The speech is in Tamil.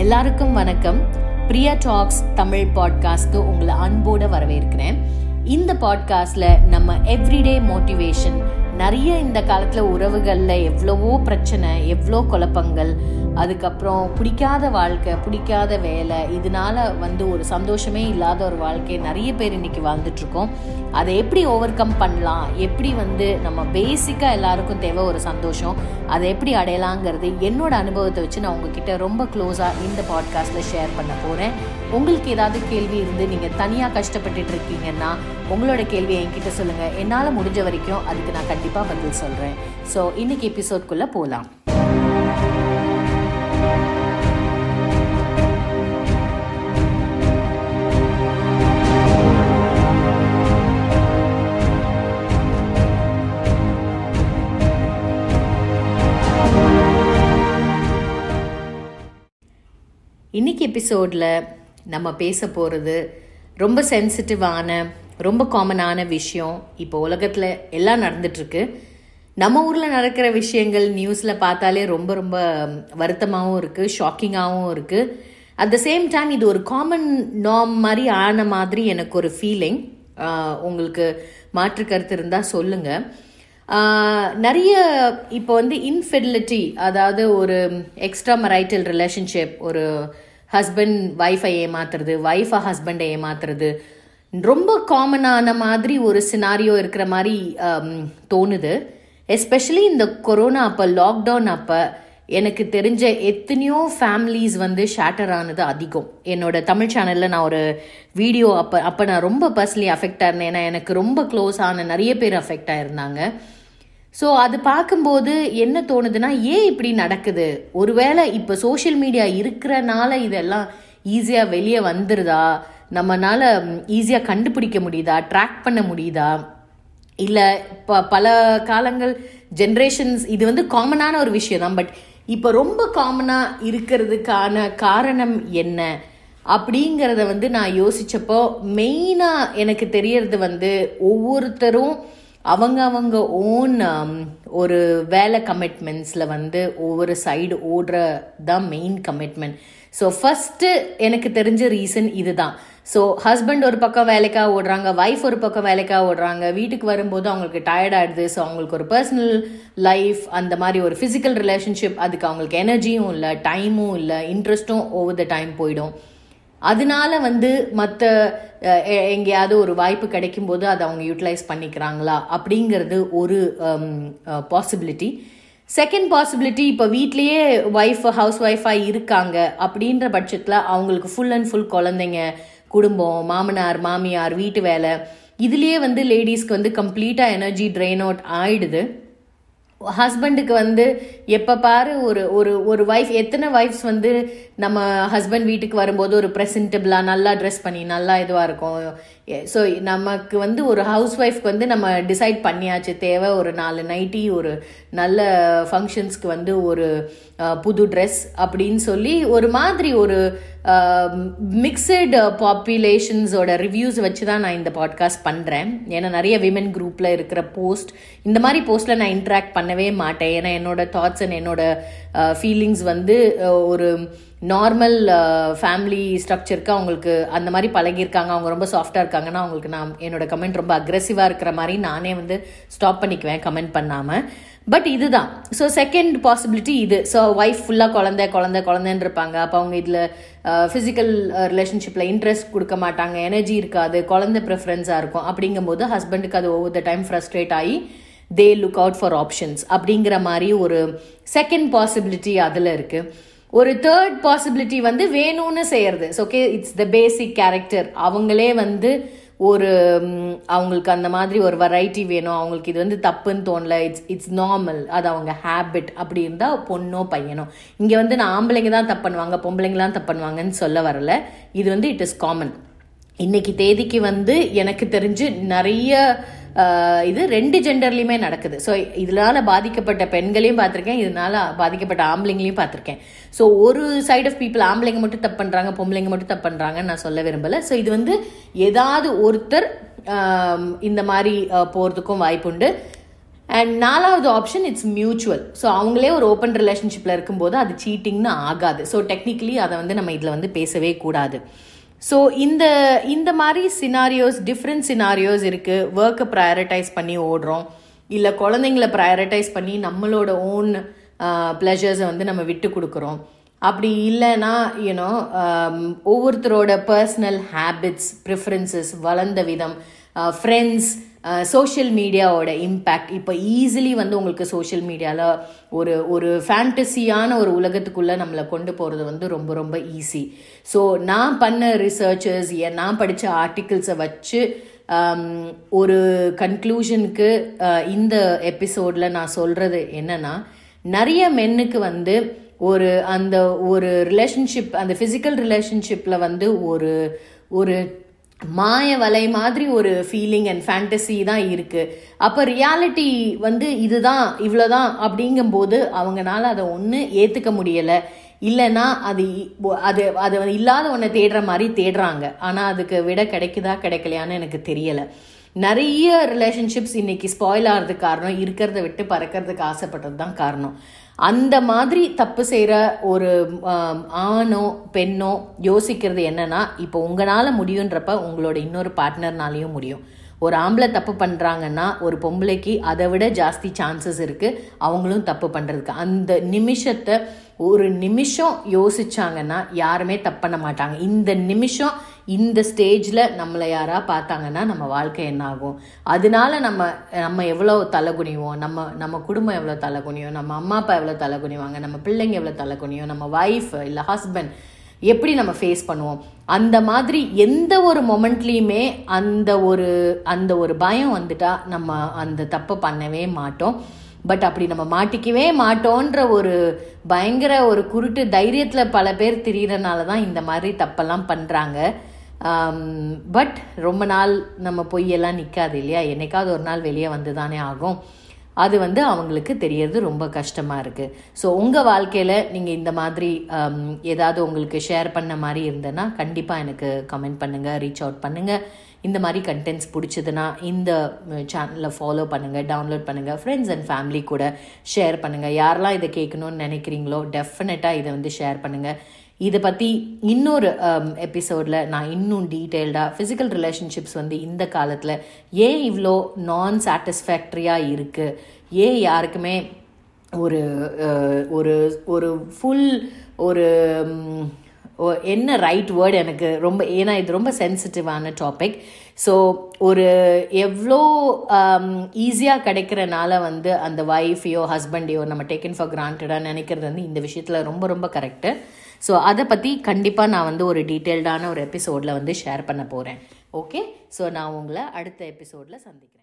எல்லாருக்கும் வணக்கம். பிரியா டாக்ஸ் தமிழ் பாட்காஸ்ட்க்கு உங்களை அன்போட வரவேற்கிறேன். இந்த பாட்காஸ்ட்ல நம்ம எவ்ரிடே மோட்டிவேஷன் நிறைய இந்த காலத்தில் உறவுகளில் எவ்வளவோ பிரச்சனை எவ்வளோ குழப்பங்கள் அதுக்கப்புறம் பிடிக்காத வாழ்க்கை பிடிக்காத வேலை இதனால வந்து ஒரு சந்தோஷமே இல்லாத ஒரு வாழ்க்கை நிறைய பேர் இன்னைக்கு வாழ்ந்துட்டுருக்கோம். அதை எப்படி ஓவர் கம் பண்ணலாம்? எப்படி வந்து நம்ம பேசிக்காக எல்லாருக்கும் தேவை ஒரு சந்தோஷம்? அதை எப்படி அடையலாங்கிறது என்னோட அனுபவத்தை வச்சு நான் உங்ககிட்ட ரொம்ப க்ளோஸாக இந்த பாட்காஸ்ட்டில் ஷேர் பண்ண போகிறேன் உங்களுக்கு ஏதாவது கேள்வி இருந்து நீங்கள் தனியாக கஷ்டப்பட்டுட்டு இருக்கீங்கன்னா உங்களோட கேள்வியை என்கிட்ட சொல்லுங்கள் என்னால் முடிஞ்ச வரைக்கும் அதுக்கு நான் கண்டிப்பாக பதில் சொல்கிறேன் ஸோ இன்னைக்கு எபிசோட்குள்ளே போகலாம் இன்னைக்கு எபிசோடில் நம்ம பேச போகிறது ரொம்ப சென்சிட்டிவான ரொம்ப காமனான விஷயம் இப்போ உலகத்தில் எல்லாம் நடந்துட்டுருக்கு. நம்ம ஊரில் நடக்கிற விஷயங்கள் நியூஸில் பார்த்தாலே ரொம்ப ரொம்ப வருத்தமாகவும் இருக்குது ஷாக்கிங்காகவும் இருக்குது அட் த சேம் டைம் இது ஒரு காமன் நார்ம் மாதிரி ஆன மாதிரி எனக்கு ஒரு ஃபீலிங் உங்களுக்கு மாற்று கருத்து இருந்தால் சொல்லுங்கள் நிறைய இப்போ வந்து இன்ஃபெடிலிட்டி அதாவது ஒரு எக்ஸ்ட்ரா மரைட்டல் ரிலேஷன்ஷிப் ஒரு ஹஸ்பண்ட் ஒய்ஃபை ஏமாத்துறது ஒய்ஃபை ஹஸ்பண்டை ஏமாத்துறது ரொம்ப காமனான மாதிரி ஒரு சினாரியோ இருக்கிற மாதிரி um, தோணுது. எஸ்பெஷலி இந்த கொரோனா அப்போ லாக்டவுன் அப்போ எனக்கு தெரிஞ்ச எத்தனையோ ஃபேமிலிஸ் வந்து ஷேட்டர் ஆனது அதிகம். என்னோட தமிழ் சேனலில் நான் ஒரு வீடியோ அப்போ அப்போ நான் ரொம்ப பர்சனலி அஃபெக்ட் ஆயிருந்தேன். ஏன்னா எனக்கு ரொம்ப க்ளோஸ் ஆன நிறைய பேர் அஃபெக்ட் ஆயிருந்தாங்க. ஸோ அது பார்க்கும்போது என்ன தோணுதுன்னா ஏன் இப்படி நடக்குது? ஒருவேளை இப்போ சோஷியல் மீடியா இருக்கிறனால இதெல்லாம் ஈஸியாக வெளியே வந்துருதா? நம்மளால் ஈஸியாக கண்டுபிடிக்க முடியுதா? ட்ராக் பண்ண முடியுதா? இல்லை இப்போ பல காலங்கள் ஜென்ரேஷன்ஸ் இது வந்து காமனான ஒரு விஷயம் தான் பட் இப்போ ரொம்ப காமனாக இருக்கிறதுக்கான காரணம் என்ன? அப்படிங்கிறத வந்து நான் யோசித்தப்போ மெயினாக எனக்கு தெரியறது வந்து ஒவ்வொருத்தரும் அவங்க அவங்க ஓன் ஒரு வேலை கமிட்மெண்ட்ஸில் வந்து ஒவ்வொரு சைடு ஓடுற தான் மெயின் கமிட்மெண்ட் ஸோ ஃபஸ்ட்டு எனக்கு தெரிஞ்ச ரீசன் இதுதான். ஸோ ஹஸ்பண்ட் ஒரு பக்கம் வேலைக்காக ஓடுறாங்க ஒய்ஃப் ஒரு பக்கம் வேலைக்காக ஓடுறாங்க வீட்டுக்கு வரும்போது அவங்களுக்கு டயர்ட் ஆகிடுது ஸோ அவங்களுக்கு ஒரு பர்சனல் லைஃப் அந்த மாதிரி ஒரு ஃபிசிக்கல் ரிலேஷன்ஷிப் அதுக்கு அவங்களுக்கு எனர்ஜியும் இல்லை டைமும் இல்லை இன்ட்ரெஸ்ட்டும் ஓவர் த டைம் போயிடும். அதனால வந்து மற்ற எங்கேயாவது ஒரு வாய்ப்பு கிடைக்கும் போது அதை அவங்க யூட்டிலைஸ் பண்ணிக்கிறாங்களா? அப்படிங்கிறது ஒரு பாசிபிலிட்டி செகண்ட் பாசிபிலிட்டி இப்போ வீட்லேயே ஒய்ஃப் ஹவுஸ் ஒய்ஃபாக இருக்காங்க. அப்படின்ற பட்சத்தில் அவங்களுக்கு ஃபுல் அண்ட் ஃபுல் குழந்தைங்க குடும்பம் மாமனார் மாமியார் வீட்டு வேலை. இதுலேயே வந்து லேடிஸ்க்கு வந்து கம்ப்ளீட்டாக எனர்ஜி ட்ரெயின் அவுட் ஆயிடுது. ஹஸ்பண்டுக்கு வந்து எப்போ பாரு ஒரு ஒரு ஒரு ஒய்ஃப் எத்தனை ஒய்ஃப்ஸ் வந்து நம்ம ஹஸ்பண்ட் வீட்டுக்கு வரும்போது ஒரு ப்ரெசன்டபிளாக நல்லா ட்ரெஸ் பண்ணி நல்லா இதுவாக இருக்கும். ஸோ நமக்கு வந்து ஒரு ஹவுஸ் ஒய்ஃப்க்கு வந்து நம்ம டிசைட் பண்ணியாச்சு. தேவை ஒரு நாலு நைட்டி ஒரு நல்ல ஃபங்க்ஷன்ஸ்க்கு வந்து ஒரு புது ட்ரெஸ் அப்படின்னு சொல்லி ஒரு மாதிரி ஒரு மிக்சடு பாப்புலேஷன்ஸோட ரிவ்யூஸ் வச்சு தான் நான் இந்த பாட்காஸ்ட் பண்ணுறேன் ஏன்னா நிறைய விமன் குரூப்பில் இருக்கிற போஸ்ட் இந்த மாதிரி போஸ்ட்டில் நான் இன்ட்ராக்ட் பண்ணவே மாட்டேன். ஏன்னா என்னோட தாட்ஸ் அண்ட் என்னோட uh, ஃபீலிங்ஸ் வந்து uh, ஒரு நார்மல் ஃபேமிலி ஸ்ட்ரக்சருக்கு அவங்களுக்கு அந்த மாதிரி பழகியிருக்காங்க. அவங்க ரொம்ப சாஃப்டாக இருக்காங்கன்னா அவங்களுக்கு நான் என்னோட கமெண்ட் ரொம்ப அக்ரெசிவாக இருக்கிற மாதிரி நானே வந்து ஸ்டாப் பண்ணிக்குவேன் கமெண்ட் பண்ணாமல் பட் இதுதான். ஸோ செகண்ட் பாசிபிலிட்டி இது. ஸோ ஒய்ஃப் ஃபுல்லாக குழந்தை குழந்தை குழந்தைன்னு இருப்பாங்க. அப்போ அவங்க இதில் ஃபிசிக்கல் ரிலேஷன்ஷிப்பில் இன்ட்ரெஸ்ட் கொடுக்க மாட்டாங்க. எனர்ஜி இருக்காது. குழந்தை ப்ரிஃபரன்ஸாக இருக்கும். அப்படிங்கும்போது ஹஸ்பண்டுக்கு அது ஓவர் த டைம் ஃப்ரஸ்ட்ரேட் ஆகி they look out for options அப்படிங்கிற மாதிரி ஒரு செகண்ட் பாசிபிலிட்டி அதில் இருக்குது ஒரு தேர்ட் பாசிபிலிட்டி வந்து வேணும்னு செய்யறது. Okay it's the basic character அவங்களே வந்து ஒரு அவங்களுக்கு அந்த மாதிரி ஒரு வெரைட்டி வேணும். அவங்களுக்கு இது வந்து தப்புன்னு தோணல. இட்ஸ் இட்ஸ் நார்மல் அது அவங்க ஹேபிட் அப்படி இருந்தால் பொண்ணோ பையனோ. இங்கே வந்து நான் ஆம்பளைங்க தான் தப்பு பண்ணுவாங்க பொம்பளைங்கலாம் தப்பு பண்ணுவாங்கன்னு சொல்ல வரல. இது வந்து இட் இஸ் காமன் இன்னைக்கு தேதிக்கு வந்து எனக்கு தெரிஞ்சு நிறைய இது ரெண்டு ஜெண்டர்லையுமே நடக்குது. ஸோ இதனால பாதிக்கப்பட்ட பெண்களையும் பார்த்துருக்கேன் இதனால பாதிக்கப்பட்ட ஆம்பளைங்களையும் பார்த்துருக்கேன். ஸோ ஒரு சைட் ஆஃப் பீப்புள் ஆம்பளைங்க மட்டும் தப்பு பண்ணுறாங்க பொம்பளைங்க மட்டும் தப்பு பண்ணுறாங்கன்னு நான் சொல்ல விரும்பலை. ஸோ இது வந்து ஏதாவது ஒருத்தர் இந்த மாதிரி போகிறதுக்கும் வாய்ப்புண்டு அண்ட் நாலாவது ஆப்ஷன் இட்ஸ் மியூச்சுவல் ஸோ அவங்களே ஒரு ஓப்பன் ரிலேஷன்ஷிப்பில் இருக்கும்போது அது சீட்டிங்னு ஆகாது. ஸோ டெக்னிக்கலி அதை வந்து நம்ம இதில் வந்து பேசவே கூடாது. ஸோ இந்த இந்த மாதிரி சினாரியோஸ் டிஃப்ரெண்ட் சினாரியோஸ் இருக்குது ஒர்க்கை ப்ரையாரிட்டைஸ் பண்ணி ஓடுறோம். இல்லை குழந்தைங்கள ப்ரையாரிட்டைஸ் பண்ணி நம்மளோட ஓன் ப்ளஷர்ஸை வந்து நம்ம விட்டு கொடுக்குறோம். அப்படி இல்லைன்னா யூனோ ஒவ்வொருத்தரோட பர்சனல் ஹேபிட்ஸ் ப்ரிஃபரன்சஸ் வளர்ந்த விதம் ஃப்ரெண்ட்ஸ் சோஷியல் மீடியாவோட இம்பேக்ட் இப்போ ஈஸிலி வந்து உங்களுக்கு சோஷியல் மீடியாவில் ஒரு ஒரு ஃபேண்டசியான ஒரு உலகத்துக்குள்ளே நம்மளை கொண்டு போகிறது வந்து ரொம்ப ரொம்ப ஈஸி ஸோ நான் பண்ண ரிசர்ச்சர்ஸ் நான் படித்த ஆர்டிகிள்ஸை வச்சு ஒரு கன்க்ளூஷனுக்கு இந்த எபிசோடில் நான் சொல்கிறது என்னென்னா நிறைய மென்னுக்கு வந்து ஒரு அந்த ஒரு ரிலேஷன்ஷிப் அந்த ஃபிசிக்கல் ரிலேஷன்ஷிப்பில் வந்து ஒரு ஒரு மாய வலை மாதிரி ஒரு ஃபீலிங் அண்ட் ஃபேண்டசி தான் இருக்குது அப்போ ரியாலிட்டி வந்து இதுதான் இவ்வளோதான் அப்படிங்கும்போது அவங்களால அதை ஒன்று ஏற்றுக்க முடியலை. இல்லைன்னா அது அது அது இல்லாத ஒன்றை தேடுற மாதிரி தேடுறாங்க. ஆனால் அதுக்கு விட கிடைக்குதா கிடைக்கலையான்னு எனக்கு தெரியலை. நிறைய ரிலேஷன்ஷிப்ஸ் இன்னைக்கு ஸ்பாயில் ஆகிறதுக்கு காரணம் இருக்கிறத விட்டு பறக்கிறதுக்கு ஆசைப்பட்டது தான் காரணம். அந்த மாதிரி தப்பு செய்கிற ஒரு ஆணோ பெண்ணோ யோசிக்கிறது என்னன்னா இப்போ உங்களால் முடியுன்றப்ப உங்களோட இன்னொரு பார்ட்னர்னாலையும் முடியும். ஒரு ஆம்பளை தப்பு பண்ணுறாங்கன்னா ஒரு பொம்பளைக்கு அதை விட ஜாஸ்தி சான்சஸ் இருக்குது அவங்களும் தப்பு பண்ணுறதுக்கு அந்த நிமிஷத்தை ஒரு நிமிஷம் யோசிச்சாங்கன்னா யாருமே தப்பு பண்ண மாட்டாங்க. இந்த நிமிஷம் இந்த ஸ்டேஜில் நம்மளை யாராக பார்த்தாங்கன்னா நம்ம வாழ்க்கை என்ன ஆகும்? அதனால நம்ம நம்ம எவ்வளோ தலை குனிவோம் நம்ம நம்ம குடும்பம் எவ்வளோ தலை குனியும் நம்ம அம்மா அப்பா எவ்வளோ தலை குனிவாங்க நம்ம பிள்ளைங்க எவ்வளோ தலை குனியும் நம்ம ஒய்ஃப் இல்லை ஹஸ்பண்ட் எப்படி நம்ம ஃபேஸ் பண்ணுவோம்? அந்த மாதிரி எந்த ஒரு மொமெண்ட்லேயுமே அந்த ஒரு அந்த ஒரு பயம் வந்துட்டா நம்ம அந்த தப்பை பண்ணவே மாட்டோம். பட் அப்படி நம்ம மாட்டிக்கவே மாட்டோன்ற ஒரு பயங்கர ஒரு குருட்டு தைரியத்தில் பல பேர் திரியிறனால தான் இந்த மாதிரி தப்பெல்லாம் பண்ணுறாங்க Um, பட் ரொம்ப நாள் நம்ம பொய்யெல்லாம் நிற்காது இல்லையா? என்னைக்காவது ஒரு நாள் வெளியே வந்து தானே ஆகும். அது வந்து அவங்களுக்கு தெரியறது ரொம்ப கஷ்டமாக இருக்குது ஸோ உங்கள் வாழ்க்கையில் நீங்கள் இந்த மாதிரி um, ஏதாவது உங்களுக்கு ஷேர் பண்ண மாதிரி இருந்ததுன்னா கண்டிப்பாக எனக்கு கமெண்ட் பண்ணுங்கள் ரீச் அவுட் பண்ணுங்கள் இந்த மாதிரி கண்டென்ட்ஸ் பிடிச்சதுன்னா இந்த சேனலை ஃபாலோ பண்ணுங்கள் டவுன்லோட் பண்ணுங்கள் ஃப்ரெண்ட்ஸ் அண்ட் ஃபேமிலி கூட ஷேர் பண்ணுங்கள் யாரெல்லாம் இதை கேட்கணும்னு நினைக்கிறீங்களோ டெஃபினட்டாக இதை வந்து ஷேர் பண்ணுங்கள் இதை பற்றி இன்னொரு um, எபிசோடில் நான் இன்னும் டீட்டெயில்டாக ஃபிசிக்கல் ரிலேஷன்ஷிப்ஸ் வந்து இந்த காலத்தில் ஏன் இவ்வளோ நான் சாட்டிஸ்ஃபேக்ட்ரியாக இருக்குது ஏன் யாருக்குமே ஒரு uh, ஒரு ஒரு ஃபுல் ஒரு um, என்ன ரைட் வேர்டு எனக்கு ரொம்ப ஏன்னா இது ரொம்ப சென்சிட்டிவான டாபிக் ஸோ ஒரு எவ்வளோ ஈஸியாக um, கிடைக்கிறனால வந்து அந்த ஒய்ஃபையோ ஹஸ்பண்டையோ நம்ம டேக்கன் ஃபார் கிராண்டடாக நினைக்கிறது வந்து இந்த விஷயத்தில் ரொம்ப ரொம்ப கரெக்டு ஸோ அதை பற்றி கண்டிப்பாக நான் வந்து ஒரு டீட்டெயில்டான ஒரு எபிசோடில் வந்து ஷேர் பண்ண போகிறேன் ஓகே ஸோ நான் உங்களை அடுத்த எபிசோடில் சந்திக்கிறேன்.